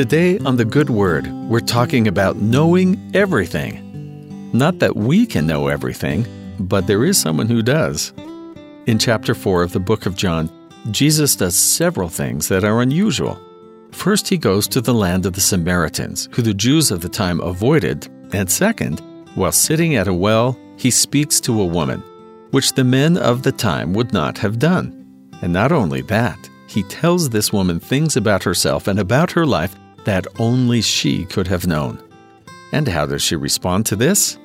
Today on The Good Word, we're talking about knowing everything. Not that we can know everything, but there is someone who does. In chapter 4 of the book of John, Jesus does several things that are unusual. First, he goes to the land of the Samaritans, who the Jews of the time avoided, and second, while sitting at a well, he speaks to a woman, which the men of the time would not have done. And not only that, he tells this woman things about herself and about her life that only she could have known. And how does she respond to this?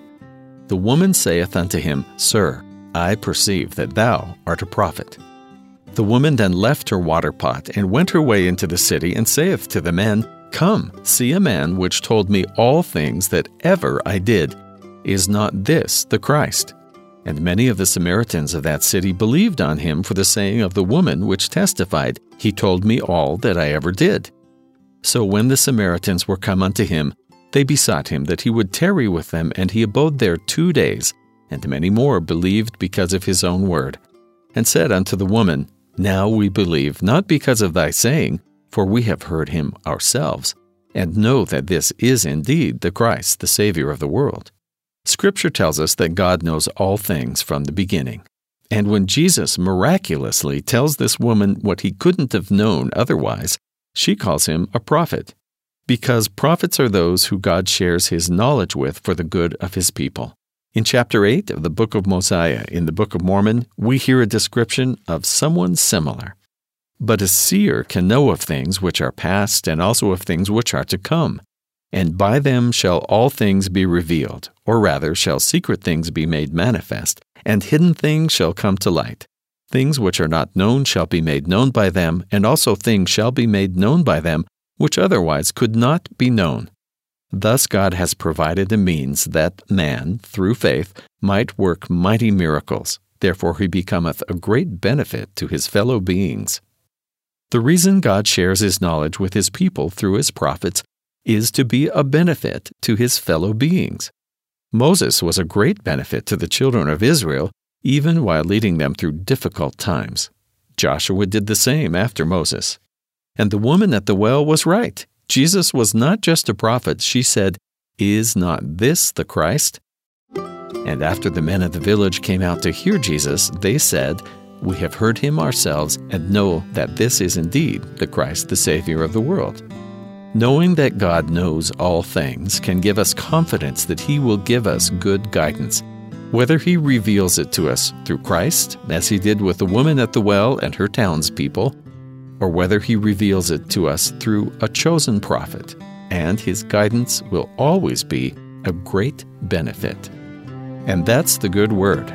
The woman saith unto him, Sir, I perceive that thou art a prophet. The woman then left her water pot and went her way into the city and saith to the men, Come, see a man which told me all things that ever I did. Is not this the Christ? And many of the Samaritans of that city believed on him for the saying of the woman which testified, He told me all that I ever did. So when the Samaritans were come unto him, they besought him that he would tarry with them, and he abode there two days. And many more believed because of his own word, and said unto the woman, Now we believe, not because of thy saying, for we have heard him ourselves, and know that this is indeed the Christ, the Savior of the world. Scripture tells us that God knows all things from the beginning. And when Jesus miraculously tells this woman what he couldn't have known otherwise, she calls him a prophet. Because prophets are those who God shares his knowledge with for the good of his people. In chapter 8 of the book of Mosiah in the Book of Mormon, we hear a description of someone similar. But a seer can know of things which are past and also of things which are to come. And by them shall all things be revealed, or rather, shall secret things be made manifest, and hidden things shall come to light. Things which are not known shall be made known by them, and also things shall be made known by them which otherwise could not be known. Thus God has provided a means that man, through faith, might work mighty miracles. Therefore he becometh a great benefit to his fellow beings. The reason God shares his knowledge with his people through his prophets is to be a benefit to his fellow beings. Moses was a great benefit to the children of Israel, even while leading them through difficult times. Joshua did the same after Moses. And the woman at the well was right. Jesus was not just a prophet. She said, Is not this the Christ? And after the men of the village came out to hear Jesus, they said, We have heard him ourselves and know that this is indeed the Christ, the Savior of the world. Knowing that God knows all things can give us confidence that He will give us good guidance, whether He reveals it to us through Christ, as He did with the woman at the well and her townspeople, or whether He reveals it to us through a chosen prophet, and His guidance will always be a great benefit. And that's the good word.